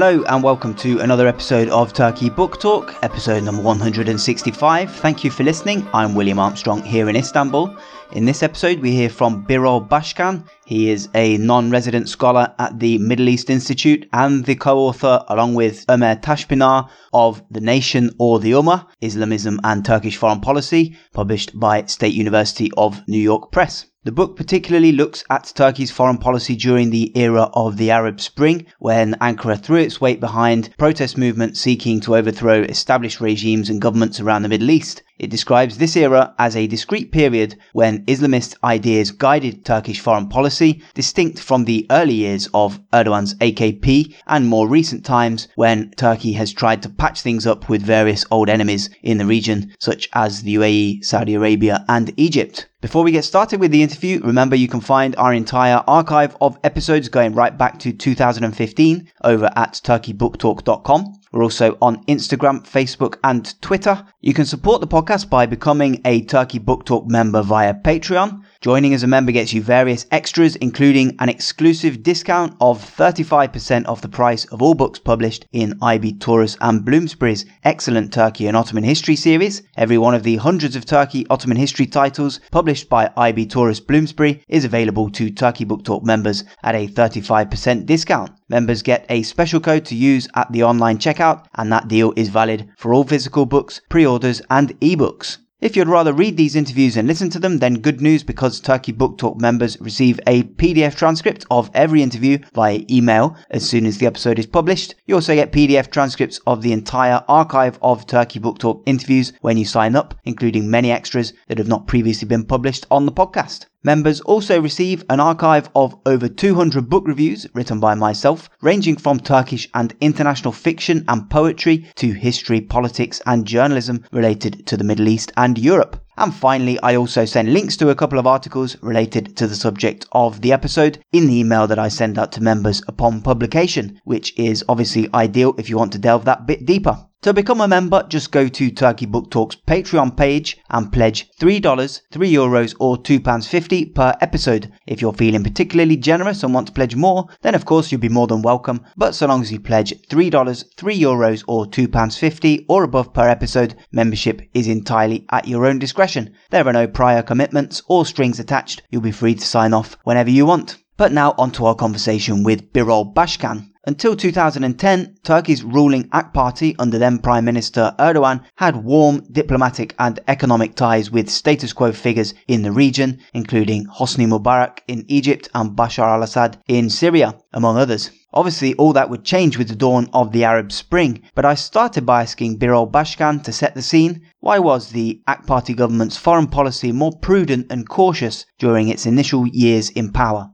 Hello and welcome to another episode of Turkey Book Talk, episode number 165. Thank you for listening. I'm William Armstrong here in Istanbul. In this episode, we hear from Birol Bashkan. He is a non resident scholar at the Middle East Institute and the co author, along with Ömer Taşpınar, of The Nation or the Ummah Islamism and Turkish Foreign Policy, published by State University of New York Press. The book particularly looks at Turkey's foreign policy during the era of the Arab Spring, when Ankara threw its weight behind protest movements seeking to overthrow established regimes and governments around the Middle East. It describes this era as a discrete period when Islamist ideas guided Turkish foreign policy, distinct from the early years of Erdogan's AKP and more recent times when Turkey has tried to patch things up with various old enemies in the region, such as the UAE, Saudi Arabia, and Egypt. Before we get started with the interview, remember you can find our entire archive of episodes going right back to 2015 over at turkeybooktalk.com. We're also on Instagram, Facebook, and Twitter. You can support the podcast by becoming a Turkey Book Talk member via Patreon. Joining as a member gets you various extras, including an exclusive discount of 35% off the price of all books published in IB Tauris and Bloomsbury's excellent Turkey and Ottoman history series. Every one of the hundreds of Turkey Ottoman history titles published by IB Tauris Bloomsbury is available to Turkey Book Talk members at a 35% discount. Members get a special code to use at the online checkout, and that deal is valid for all physical books, pre orders, and ebooks. If you'd rather read these interviews and listen to them, then good news because Turkey Book Talk members receive a PDF transcript of every interview via email as soon as the episode is published. You also get PDF transcripts of the entire archive of Turkey Book Talk interviews when you sign up, including many extras that have not previously been published on the podcast. Members also receive an archive of over 200 book reviews written by myself, ranging from Turkish and international fiction and poetry to history, politics, and journalism related to the Middle East and Europe. And finally, I also send links to a couple of articles related to the subject of the episode in the email that I send out to members upon publication, which is obviously ideal if you want to delve that bit deeper. To become a member, just go to Turkey Book Talk's Patreon page and pledge $3, 3 euros or £2.50 per episode. If you're feeling particularly generous and want to pledge more, then of course you'll be more than welcome, but so long as you pledge $3, 3 euros or £2.50 or above per episode, membership is entirely at your own discretion. There are no prior commitments or strings attached, you'll be free to sign off whenever you want. But now on to our conversation with Birol Bashkan. Until 2010, Turkey's ruling AK Party under then Prime Minister Erdogan had warm diplomatic and economic ties with status quo figures in the region, including Hosni Mubarak in Egypt and Bashar al-Assad in Syria, among others. Obviously, all that would change with the dawn of the Arab Spring, but I started by asking Birol Bashkan to set the scene. Why was the AK Party government's foreign policy more prudent and cautious during its initial years in power?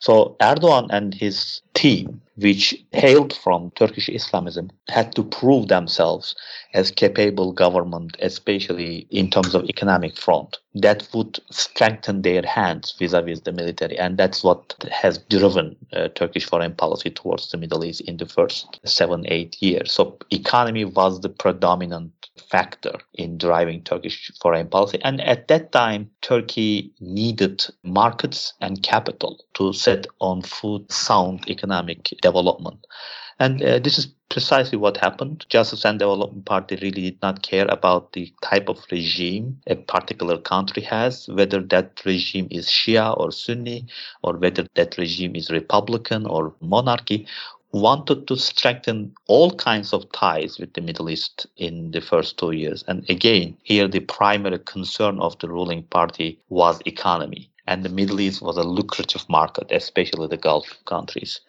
So Erdogan and his team, which hailed from Turkish Islamism, had to prove themselves as capable government, especially in terms of economic front. That would strengthen their hands vis-a-vis the military, and that's what has driven uh, Turkish foreign policy towards the Middle East in the first seven, eight years. So economy was the predominant factor in driving Turkish foreign policy. And at that time, Turkey needed markets and capital to set on foot sound economic development. And uh, this is precisely what happened. Justice and Development Party really did not care about the type of regime a particular country has, whether that regime is Shia or Sunni, or whether that regime is Republican or monarchy wanted to strengthen all kinds of ties with the Middle East in the first two years. And again, here the primary concern of the ruling party was economy. And the Middle East was a lucrative market, especially the Gulf countries.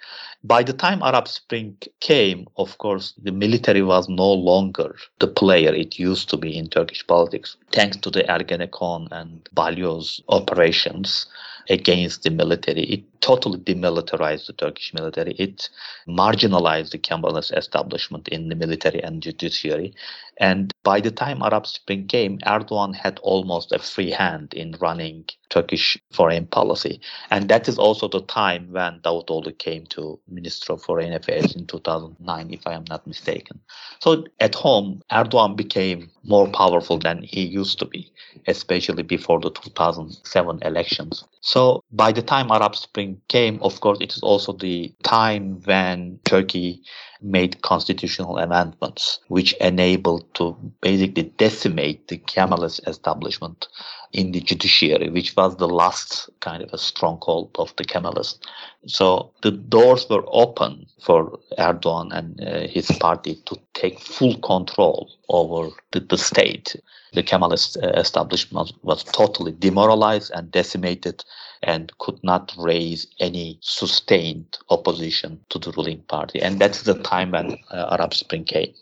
By the time Arab Spring came, of course, the military was no longer the player it used to be in Turkish politics. Thanks to the Ergenekon and Balyoz operations, against the military. It totally demilitarized the Turkish military. It marginalized the Kemalist establishment in the military and judiciary. And by the time Arab Spring came, Erdogan had almost a free hand in running Turkish foreign policy. And that is also the time when Davutoğlu came to Minister of Foreign Affairs in 2009, if I am not mistaken. So at home, Erdogan became more powerful than he used to be, especially before the 2007 elections. So by the time Arab Spring came, of course, it is also the time when Turkey made constitutional amendments which enabled to basically decimate the Kemalist establishment in the judiciary, which was the last kind of a stronghold of the Kemalists. So the doors were open for Erdogan and uh, his party to take full control over the, the state. The Kemalist uh, establishment was totally demoralized and decimated and could not raise any sustained opposition to the ruling party. And that's the time when uh, Arab Spring came.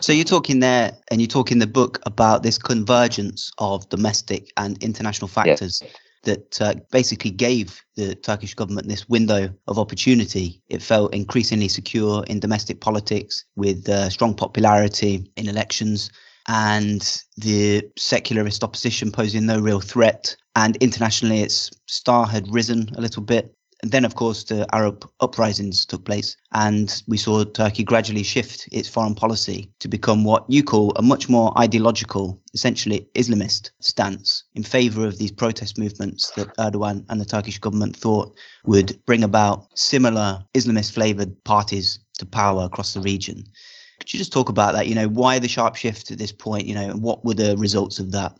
So you're talking there, and you talk in the book about this convergence of domestic and international factors yes. that uh, basically gave the Turkish government this window of opportunity. It felt increasingly secure in domestic politics, with uh, strong popularity in elections, and the secularist opposition posing no real threat. And internationally, its star had risen a little bit. And then, of course, the Arab uprisings took place, and we saw Turkey gradually shift its foreign policy to become what you call a much more ideological, essentially Islamist stance in favor of these protest movements that Erdogan and the Turkish government thought would bring about similar Islamist flavored parties to power across the region. Could you just talk about that? You know, why the sharp shift at this point? You know, and what were the results of that?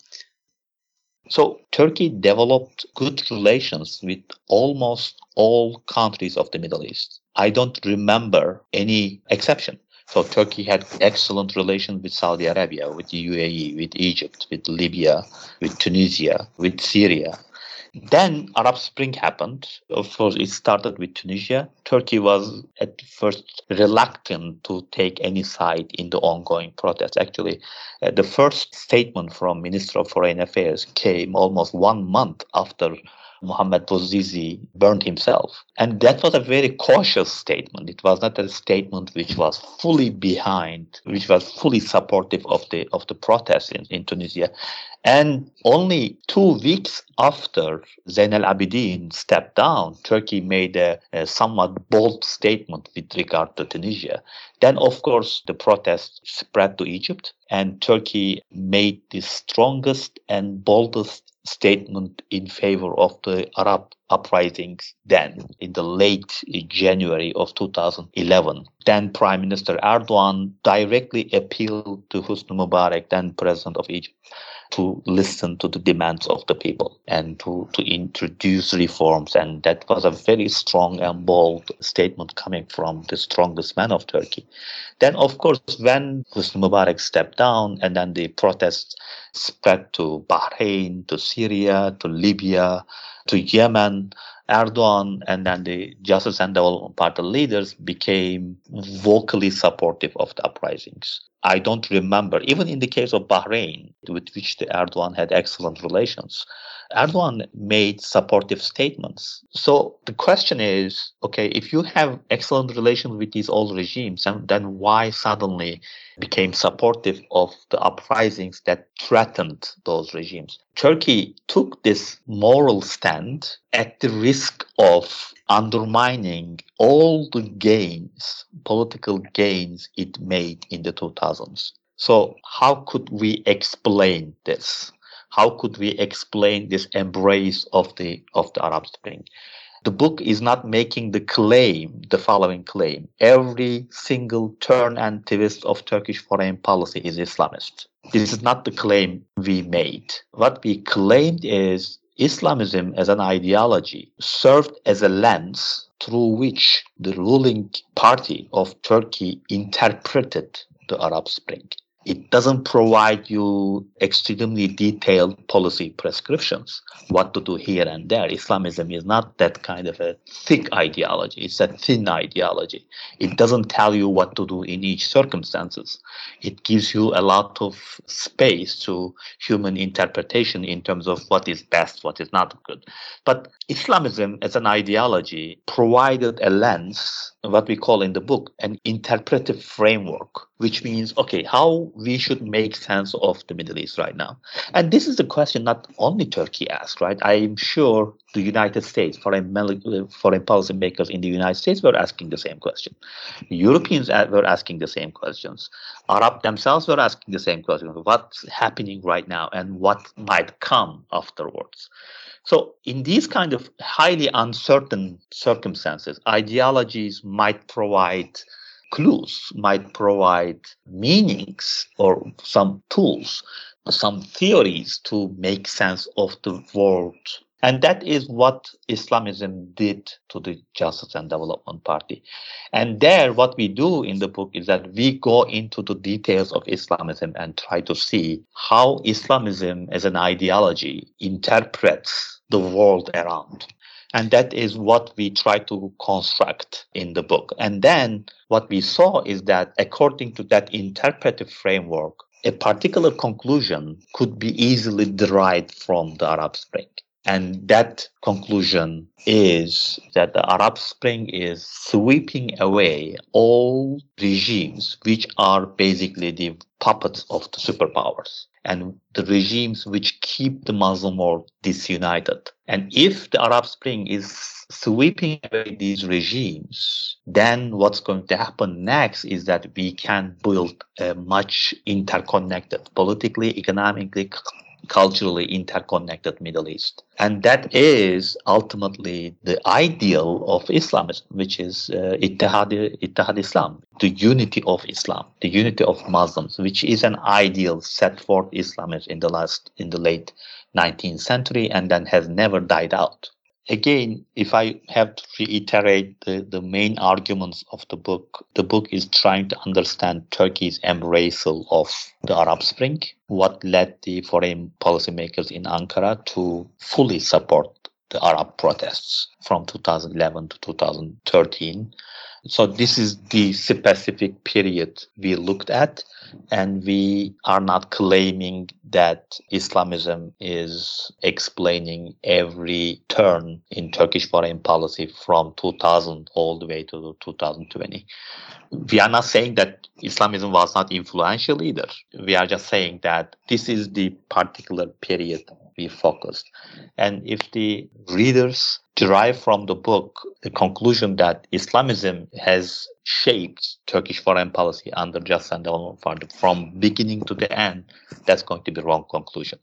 So Turkey developed good relations with almost all countries of the Middle East. I don't remember any exception. So Turkey had excellent relations with Saudi Arabia, with the UAE, with Egypt, with Libya, with Tunisia, with Syria. Then Arab Spring happened. Of course, it started with Tunisia. Turkey was at first reluctant to take any side in the ongoing protests. Actually, uh, the first statement from Minister of Foreign Affairs came almost one month after Mohammed Bouazizi burned himself. And that was a very cautious statement. It was not a statement which was fully behind, which was fully supportive of the of the protests in, in Tunisia. And only two weeks after Zain al Abidine stepped down, Turkey made a, a, somewhat bold statement with regard to Tunisia. Then, of course, the protests spread to Egypt, and Turkey made the strongest and boldest statement in favor of the Arab uprisings then in the late January of 2011. Then Prime Minister Erdogan directly appealed to Hosni Mubarak, then President of Egypt, to listen to the demands of the people and to, to introduce reforms. And that was a very strong and bold statement coming from the strongest man of Turkey. Then, of course, when Hosni Mubarak stepped down and then the protests spread to Bahrain, to Syria, to Libya, to Yemen, Erdogan and then the Justice and Development Party leaders became vocally supportive of the uprisings. I don't remember, even in the case of Bahrain, with which the Erdogan had excellent relations, Erdogan made supportive statements. So the question is okay, if you have excellent relations with these old regimes, then why suddenly became supportive of the uprisings that threatened those regimes? Turkey took this moral stand at the risk of undermining all the gains, political gains it made in the 2000s. So, how could we explain this? how could we explain this embrace of the of the Arab Spring? The book is not making the claim, the following claim. Every single turn and twist of Turkish foreign policy is Islamist. This is not the claim we made. What we claimed is Islamism as an ideology served as a lens through which the ruling party of Turkey interpreted the Arab Spring. It doesn't provide you extremely detailed policy prescriptions, what to do here and there. Islamism is not that kind of a thick ideology. It's a thin ideology. It doesn't tell you what to do in each circumstances. It gives you a lot of space to human interpretation in terms of what is best, what is not good. But Islamism as an ideology provided a lens, what we call in the book, an interpretive framework which means, okay, how we should make sense of the Middle East right now. And this is the question not only Turkey asked, right? I'm sure the United States, foreign, foreign policy makers in the United States were asking the same question. Europeans were asking the same questions. Arab themselves were asking the same question. What's happening right now and what might come afterwards? So, in these kind of highly uncertain circumstances, ideologies might provide clues, might provide meanings or some tools, some theories to make sense of the world and that is what Islamism did to the Justice and Development Party. And there, what we do in the book is that we go into the details of Islamism and try to see how Islamism as an ideology interprets the world around. And that is what we try to construct in the book. And then what we saw is that according to that interpretive framework, a particular conclusion could be easily derived from the Arab Spring. And that conclusion is that the Arab Spring is sweeping away all regimes which are basically the puppets of the superpowers and the regimes which keep the Muslim world disunited. And if the Arab Spring is sweeping away these regimes, then what's going to happen next is that we can build a much interconnected, politically, economically, culturally interconnected Middle East. And that is ultimately the ideal of Islamism, which is uh, Ittihad, Ittihad Islam, the unity of Islam, the unity of Muslims, which is an ideal set forth Islamism in the last, in the late 19th century and then has never died out again, if I have to reiterate the, the main arguments of the book, the book is trying to understand Turkey's embracel of the Arab Spring, what led the foreign policymakers in Ankara to fully support the Arab protests from 2011 to 2013. So this is the specific period we looked at and we are not claiming that Islamism is explaining every turn in Turkish foreign policy from 2000 all the way to 2020. We are not saying that Islamism was not influential either. We are just saying that this is the particular period we focused. And if the readers derive from the book the conclusion that Islamism has shaped Turkish foreign policy under Justice and from beginning to the end, that's going to be the wrong conclusion.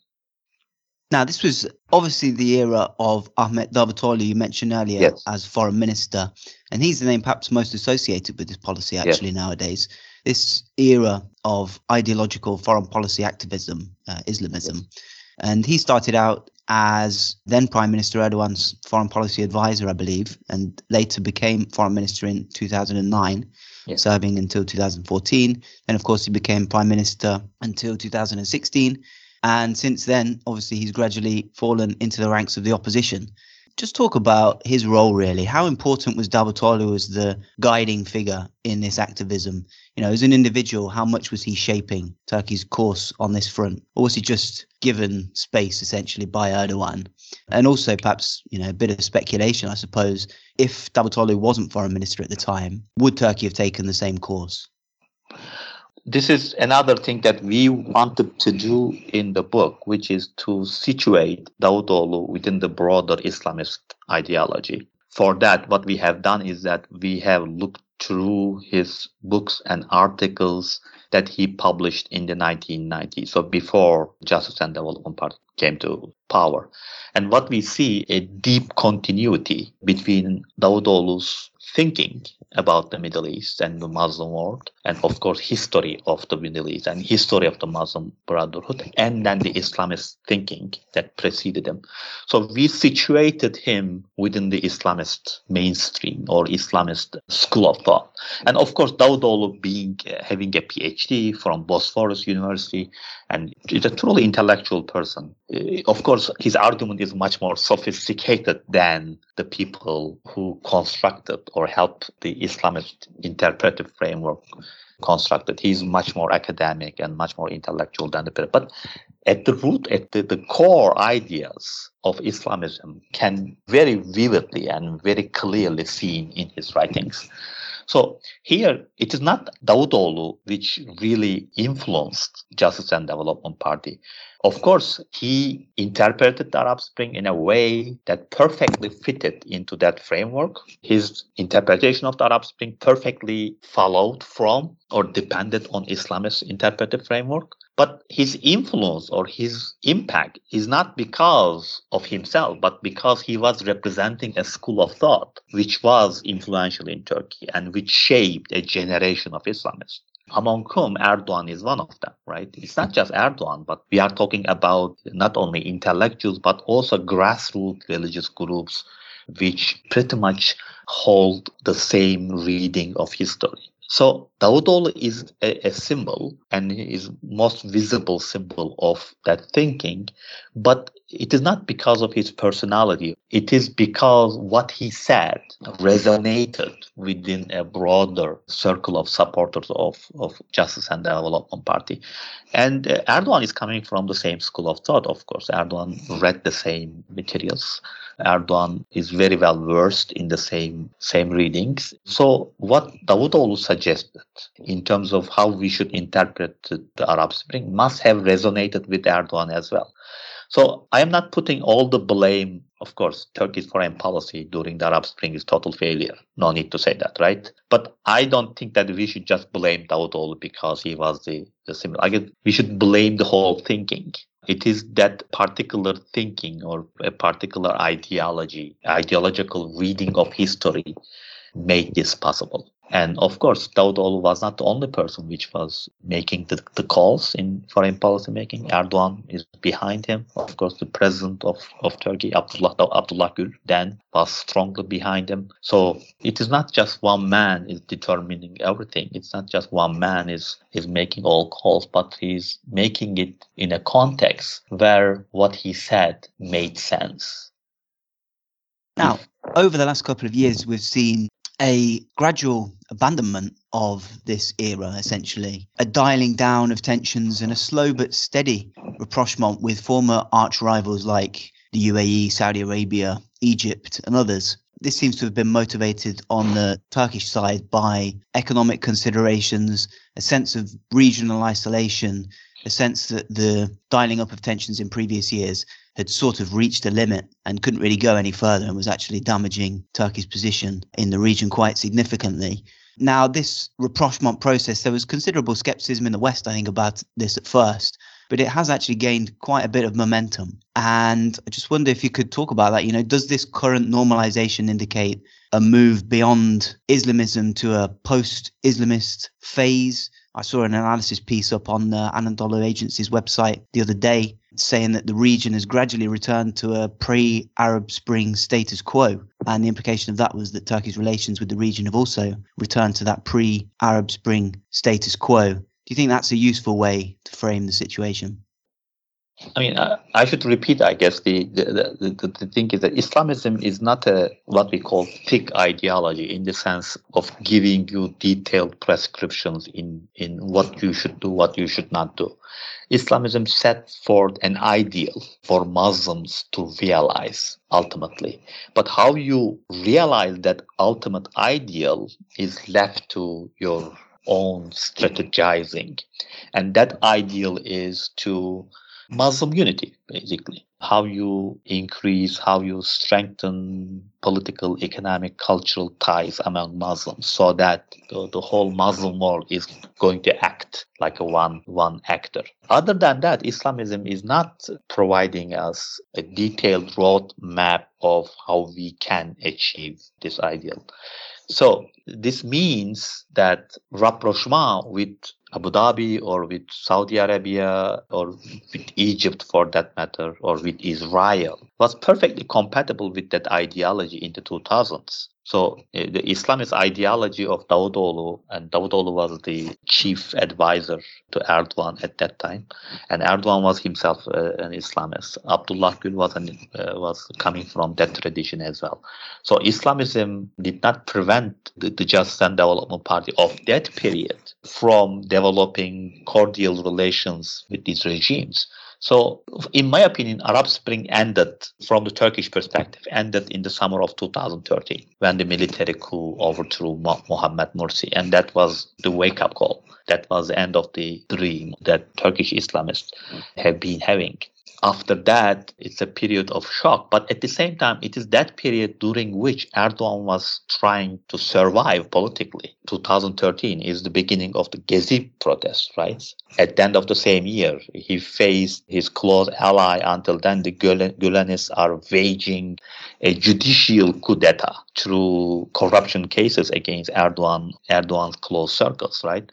Now, this was obviously the era of Ahmet Davutoglu, you mentioned earlier, yes. as foreign minister, and he's the name perhaps most associated with this policy actually yes. nowadays. This era of ideological foreign policy activism, uh, Islamism, yes. and he started out as then Prime Minister Erdogan's foreign policy advisor, I believe, and later became foreign minister in 2009, yeah. serving until 2014. Then, of course, he became Prime Minister until 2016. And since then, obviously, he's gradually fallen into the ranks of the opposition just talk about his role really. How important was Davutoglu as the guiding figure in this activism? You know, as an individual, how much was he shaping Turkey's course on this front? Or was he just given space essentially by Erdogan? And also perhaps, you know, a bit of speculation, I suppose. If Davutoglu wasn't foreign minister at the time, would Turkey have taken the same course? This is another thing that we wanted to do in the book, which is to situate Davutoglu within the broader Islamist ideology. For that, what we have done is that we have looked through his books and articles that he published in the 1990s, so before Justice and Development Party came to power. And what we see a deep continuity between Davutoglu's thinking about the Middle East and the Muslim world, and of course, history of the Middle East and history of the Muslim Brotherhood, and then the Islamist thinking that preceded him. So we situated him within the Islamist mainstream or Islamist school of thought. And of course, Davutoglu being uh, having a PhD from Bosphorus University, and is a truly intellectual person. Uh, of course, his argument is much more sophisticated than the people who constructed or helped the Islamist interpretive framework constructed. He's much more academic and much more intellectual than the people. But at the root, at the, the core ideas of Islamism can very vividly and very clearly seen in his writings. So here, it is not Davutoglu which really influenced Justice and Development Party. Of course, he interpreted the Arab Spring in a way that perfectly fitted into that framework. His interpretation of the Arab Spring perfectly followed from or depended on Islamist interpretive framework. But his influence or his impact is not because of himself, but because he was representing a school of thought which was influential in Turkey and which shaped a generation of Islamists among whom Erdogan is one of them, right? It's not just Erdogan, but we are talking about not only intellectuals, but also grassroots religious groups, which pretty much hold the same reading of history. So Davutoğlu is a, a, symbol and is most visible symbol of that thinking, but it is not because of his personality. It is because what he said resonated within a broader circle of supporters of, of Justice and Development Party. And uh, Erdogan is coming from the same school of thought, of course. Erdogan read the same materials. Erdogan is very well versed in the same same readings. So what Davutoğlu suggested in terms of how we should interpret the Arab Spring must have resonated with Erdogan as well. So I am not putting all the blame, of course, Turkey's foreign policy during the Arab Spring is total failure. No need to say that, right? But I don't think that we should just blame Davutoğlu because he was the, the similar. I guess we should blame the whole thinking. It is that particular thinking or a particular ideology, ideological reading of history made this possible. And of course, Davutoğlu was not the only person which was making the, the calls in foreign policy making. Erdogan is behind him. Of course, the president of, of Turkey, Abdullah, Abdullah Gül, then was strongly behind him. So it is not just one man is determining everything. It's not just one man is, is making all calls, but he's making it in a context where what he said made sense. Now, over the last couple of years, we've seen a gradual abandonment of this era, essentially, a dialing down of tensions and a slow but steady rapprochement with former arch rivals like the UAE, Saudi Arabia, Egypt, and others. This seems to have been motivated on the Turkish side by economic considerations, a sense of regional isolation, a sense that the dialing up of tensions in previous years had sort of reached a limit and couldn't really go any further and was actually damaging Turkey's position in the region quite significantly. Now, this rapprochement process, there was considerable skepticism in the West, I think, about this at first, but it has actually gained quite a bit of momentum. And I just wonder if you could talk about that. You know, does this current normalization indicate a move beyond Islamism to a post Islamist phase? I saw an analysis piece up on the Anadolu Agency's website the other day saying that the region has gradually returned to a pre Arab Spring status quo. And the implication of that was that Turkey's relations with the region have also returned to that pre Arab Spring status quo. Do you think that's a useful way to frame the situation? I mean, I, I, should repeat, I guess, the, the, the, the, thing is that Islamism is not a what we call thick ideology in the sense of giving you detailed prescriptions in, in what you should do, what you should not do. Islamism set forth an ideal for Muslims to realize ultimately. But how you realize that ultimate ideal is left to your own strategizing. And that ideal is to Muslim unity, basically. How you increase, how you strengthen political, economic, cultural ties among Muslims so that the, the whole Muslim world is going to act like a one, one actor. Other than that, Islamism is not providing us a detailed roadmap of how we can achieve this ideal. So this means that rapprochement with Abu Dhabi or with Saudi Arabia or with Egypt for that matter or with Israel was perfectly compatible with that ideology in the 2000s. So uh, the Islamist ideology of Davutoğlu, and Davutoğlu was the chief advisor to Erdogan at that time, and Erdogan was himself uh, an Islamist. Abdullah Gül was an, uh, was coming from that tradition as well. So Islamism did not prevent the, the Justice and Development Party of that period from developing cordial relations with these regimes. So, in my opinion, Arab Spring ended, from the Turkish perspective, ended in the summer of 2013 when the military coup overthrew Mohammed Morsi. And that was the wake up call. That was the end of the dream that Turkish Islamists have been having. after that, it's a period of shock. But at the same time, it is that period during which Erdogan was trying to survive politically. 2013 is the beginning of the Gezi protests, right? At the end of the same year, he faced his close ally. Until then, the Gülenists are waging a judicial coup d'etat through corruption cases against Erdogan, Erdogan's close circles, right?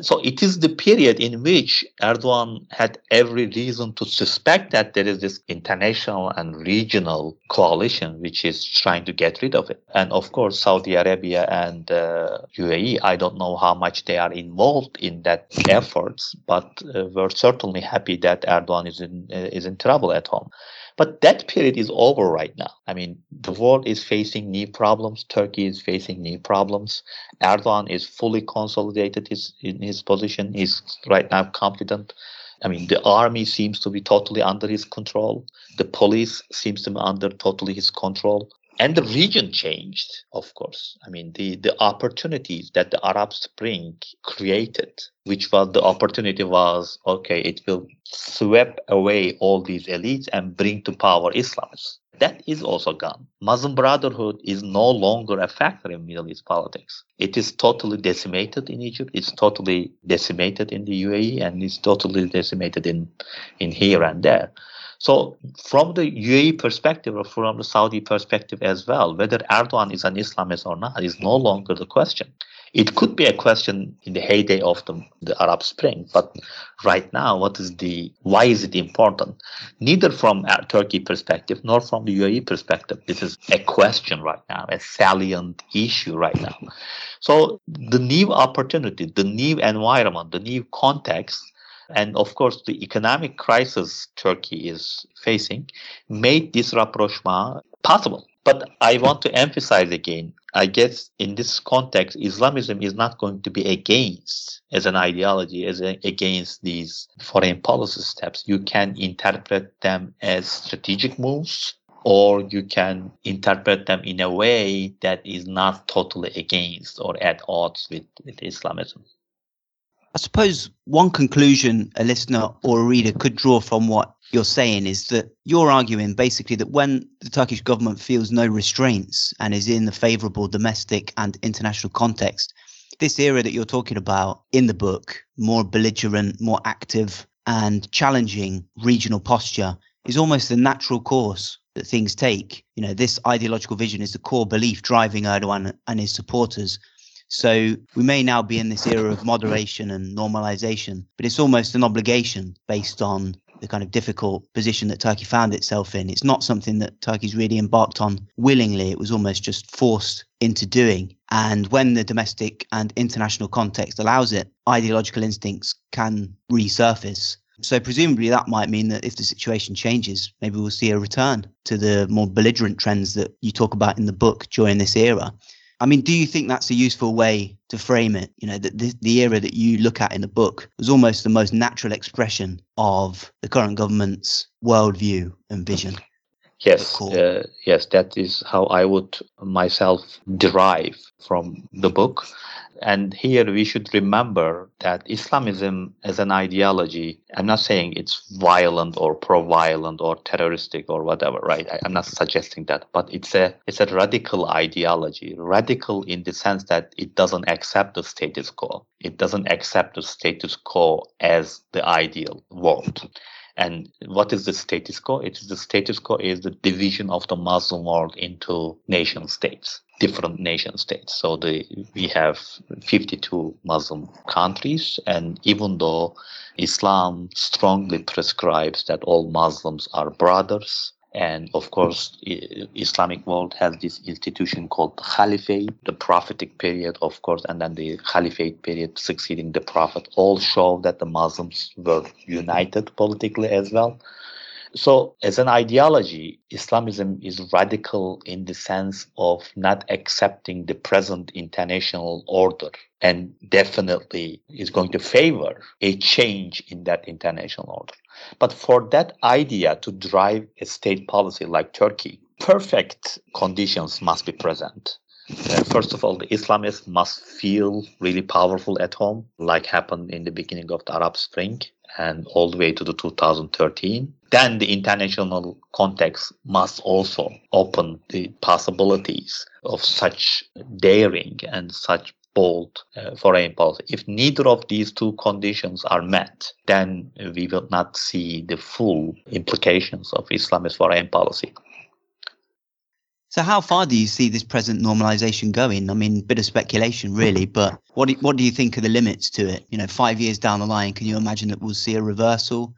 So it is the period in which Erdogan had every reason to suspect that there is this international and regional coalition which is trying to get rid of it. And of course, Saudi Arabia and uh, UAE, I don't know how much they are involved in that efforts, but uh, we're certainly happy that Erdogan is in uh, is in trouble at home. But that period is over right now. I mean, the world is facing new problems. Turkey is facing new problems. Erdogan is fully consolidated his, in his position. He's right now confident. I mean, the army seems to be totally under his control. The police seems to be under totally his control and the region changed of course. I mean the the opportunities that the arab spring created which was the opportunity was okay it will sweep away all these elites and bring to power islamists that is also gone. Muslim brotherhood is no longer a factor in middle east politics. It is totally decimated in egypt. It's totally decimated in the uae and it's totally decimated in in here and there so, from the UAE perspective or from the Saudi perspective as well, whether Erdogan is an Islamist or not is no longer the question. It could be a question in the heyday of the, the Arab Spring, but right now, what is the why is it important? Neither from Turkey perspective nor from the UAE perspective. This is a question right now, a salient issue right now. So the new opportunity, the new environment, the new context and of course, the economic crisis Turkey is facing made this rapprochement possible. But I want to emphasize again, I guess in this context, Islamism is not going to be against as an ideology, as a, against these foreign policy steps. You can interpret them as strategic moves or you can interpret them in a way that is not totally against or at odds with, with Islamism. I suppose one conclusion a listener or a reader could draw from what you're saying is that you're arguing basically that when the Turkish government feels no restraints and is in the favorable domestic and international context, this era that you're talking about in the book, more belligerent, more active, and challenging regional posture, is almost the natural course that things take. You know, this ideological vision is the core belief driving Erdogan and his supporters so we may now be in this era of moderation and normalization, but it's almost an obligation based on the kind of difficult position that Turkey found itself in. It's not something that Turkey's really embarked on willingly. It was almost just forced into doing. And when the domestic and international context allows it, ideological instincts can resurface. So presumably that might mean that if the situation changes, maybe we'll see a return to the more belligerent trends that you talk about in the book during this era. I mean, do you think that's a useful way to frame it? You know, that the, the era that you look at in the book was almost the most natural expression of the current government's worldview and vision. Yes, uh, yes, that is how I would myself derive from the book. And here we should remember that Islamism as an ideology, I'm not saying it's violent or pro-violent or terroristic or whatever, right? I, am not suggesting that, but it's a it's a radical ideology. Radical in the sense that it doesn't accept the status quo. It doesn't accept the status quo as the ideal world. And what is the status quo? It is the status quo is the division of the Muslim world into nation states, different nation states. So the, we have 52 Muslim countries, and even though Islam strongly prescribes that all Muslims are brothers, and of course, Islamic world has this institution called Caliphate, the prophetic period, of course, and then the Caliphate period succeeding the Prophet, all show that the Muslims were united politically as well. So, as an ideology, Islamism is radical in the sense of not accepting the present international order and definitely is going to favor a change in that international order. But for that idea to drive a state policy like Turkey, perfect conditions must be present. Uh, first of all, the Islamists must feel really powerful at home, like happened in the beginning of the Arab Spring and all the way to the 2013. Then the international context must also open the possibilities of such daring and such bold uh, foreign policy. If neither of these two conditions are met, then we will not see the full implications of Islamist foreign policy. So, how far do you see this present normalization going? I mean, bit of speculation, really, but what do, what do you think are the limits to it? You know, five years down the line, can you imagine that we'll see a reversal?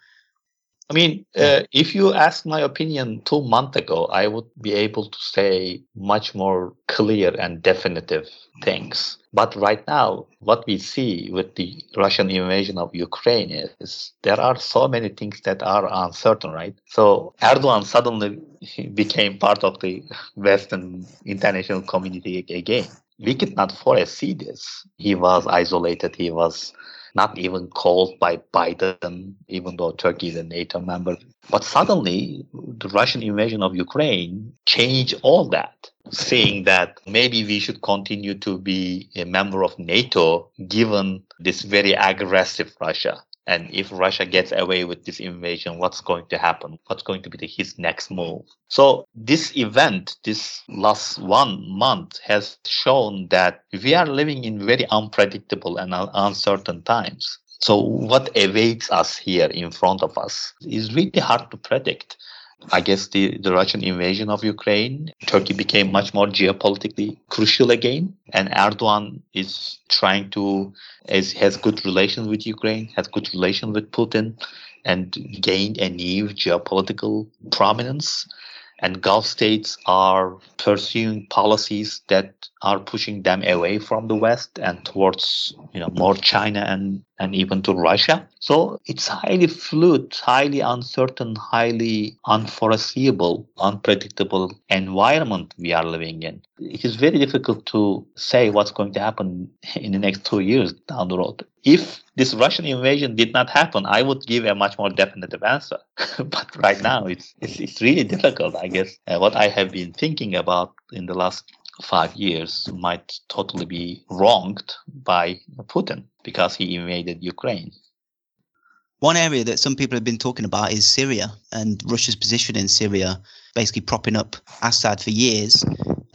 I mean, uh, if you ask my opinion two months ago, I would be able to say much more clear and definitive things. But right now, what we see with the Russian invasion of Ukraine is there are so many things that are uncertain, right? So Erdogan suddenly became part of the Western international community again. We could not foresee this. He was isolated. He was not even called by Biden, even though Turkey is a NATO member. But suddenly, the Russian invasion of Ukraine changed all that, saying that maybe we should continue to be a member of NATO given this very aggressive Russia. And if Russia gets away with this invasion, what's going to happen? What's going to be the, his next move? So this event, this last one month has shown that we are living in very unpredictable and uncertain times. So what awaits us here in front of us is really hard to predict. I guess the, the Russian invasion of Ukraine, Turkey became much more geopolitically crucial again. And Erdogan is trying to, as, has good relations with Ukraine, has good relations with Putin, and gained a new geopolitical prominence and Gulf states are pursuing policies that are pushing them away from the West and towards you know more China and and even to Russia. So it's highly fluid, highly uncertain, highly unforeseeable, unpredictable environment we are living in. It is very difficult to say what's going to happen in the next two years down the road. If this Russian invasion did not happen, I would give a much more definitive answer. but right now, it's, it's, it's really difficult. I guess uh, what I have been thinking about in the last five years might totally be wronged by Putin because he invaded Ukraine. One area that some people have been talking about is Syria and Russia's position in Syria, basically propping up Assad for years.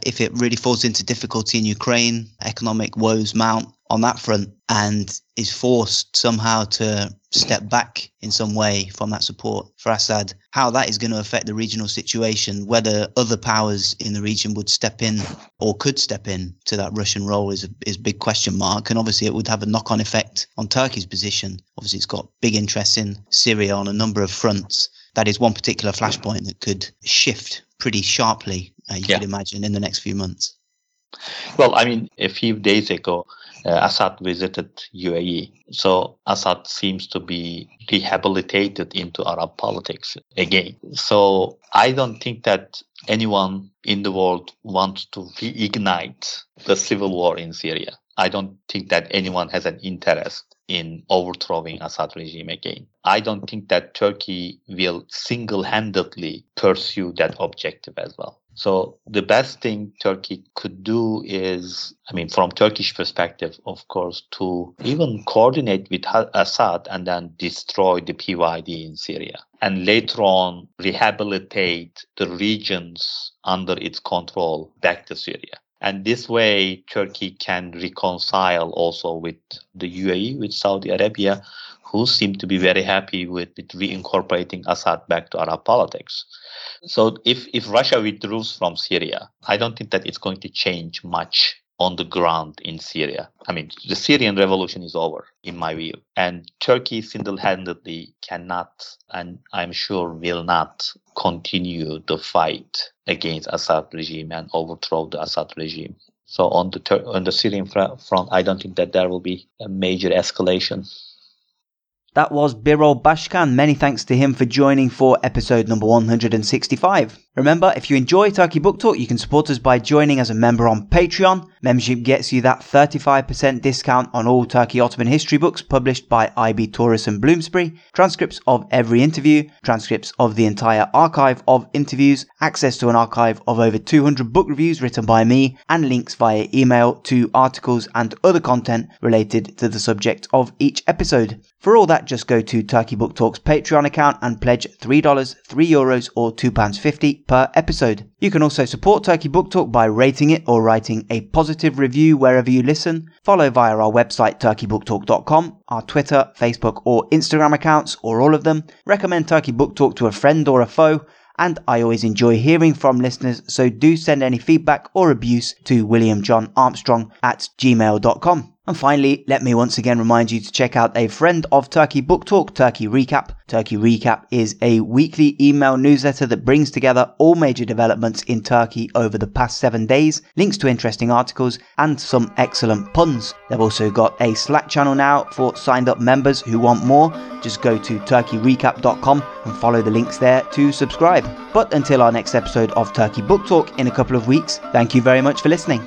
If it really falls into difficulty in Ukraine, economic woes mount, on that front and is forced somehow to step back in some way from that support for Assad, how that is going to affect the regional situation, whether other powers in the region would step in or could step in to that Russian role is a, is a big question mark. And obviously, it would have a knock on effect on Turkey's position. Obviously, it's got big interests in Syria on a number of fronts. That is one particular flashpoint that could shift pretty sharply, uh, you yeah. could imagine, in the next few months. Well, I mean, a few days ago, Uh, Assad visited UAE. So Assad seems to be rehabilitated into Arab politics again. So I don't think that anyone in the world wants to reignite the civil war in Syria. I don't think that anyone has an interest in overthrowing Assad regime again. I don't think that Turkey will single-handedly pursue that objective as well. So the best thing Turkey could do is, I mean, from Turkish perspective, of course, to even coordinate with Assad and then destroy the PYD in Syria. And later on, rehabilitate the regions under its control back to Syria. And this way, Turkey can reconcile also with the UAE, with Saudi Arabia, who seem to be very happy with, with reincorporating Assad back to Arab politics. So if, if Russia withdraws from Syria, I don't think that it's going to change much on the ground in Syria. I mean, the Syrian revolution is over, in my view. And Turkey single handedly cannot, and I'm sure will not, continue the fight against Assad regime and overthrow the Assad regime. So on the on the Syrian front, I don't think that there will be a major escalation. That was Birol Bashkan. Many thanks to him for joining for episode number 165. Remember, if you enjoy Turkey Book Talk, you can support us by joining as a member on Patreon. Membership gets you that 35% discount on all Turkey Ottoman history books published by IB Tauris and Bloomsbury, transcripts of every interview, transcripts of the entire archive of interviews, access to an archive of over 200 book reviews written by me, and links via email to articles and other content related to the subject of each episode. For all that, just go to Turkey Book Talk's Patreon account and pledge $3, 3 euros, or £2.50 per episode. You can also support Turkey Book Talk by rating it or writing a positive review wherever you listen. Follow via our website turkeybooktalk.com, our Twitter, Facebook, or Instagram accounts, or all of them. Recommend Turkey Book Talk to a friend or a foe and I always enjoy hearing from listeners, so do send any feedback or abuse to williamjohnarmstrong at gmail.com. And finally, let me once again remind you to check out a friend of Turkey Book Talk, Turkey Recap. Turkey Recap is a weekly email newsletter that brings together all major developments in Turkey over the past seven days, links to interesting articles, and some excellent puns. They've also got a Slack channel now for signed up members who want more. Just go to turkeyrecap.com and follow the links there to subscribe. But until our next episode of Turkey Book Talk in a couple of weeks, thank you very much for listening.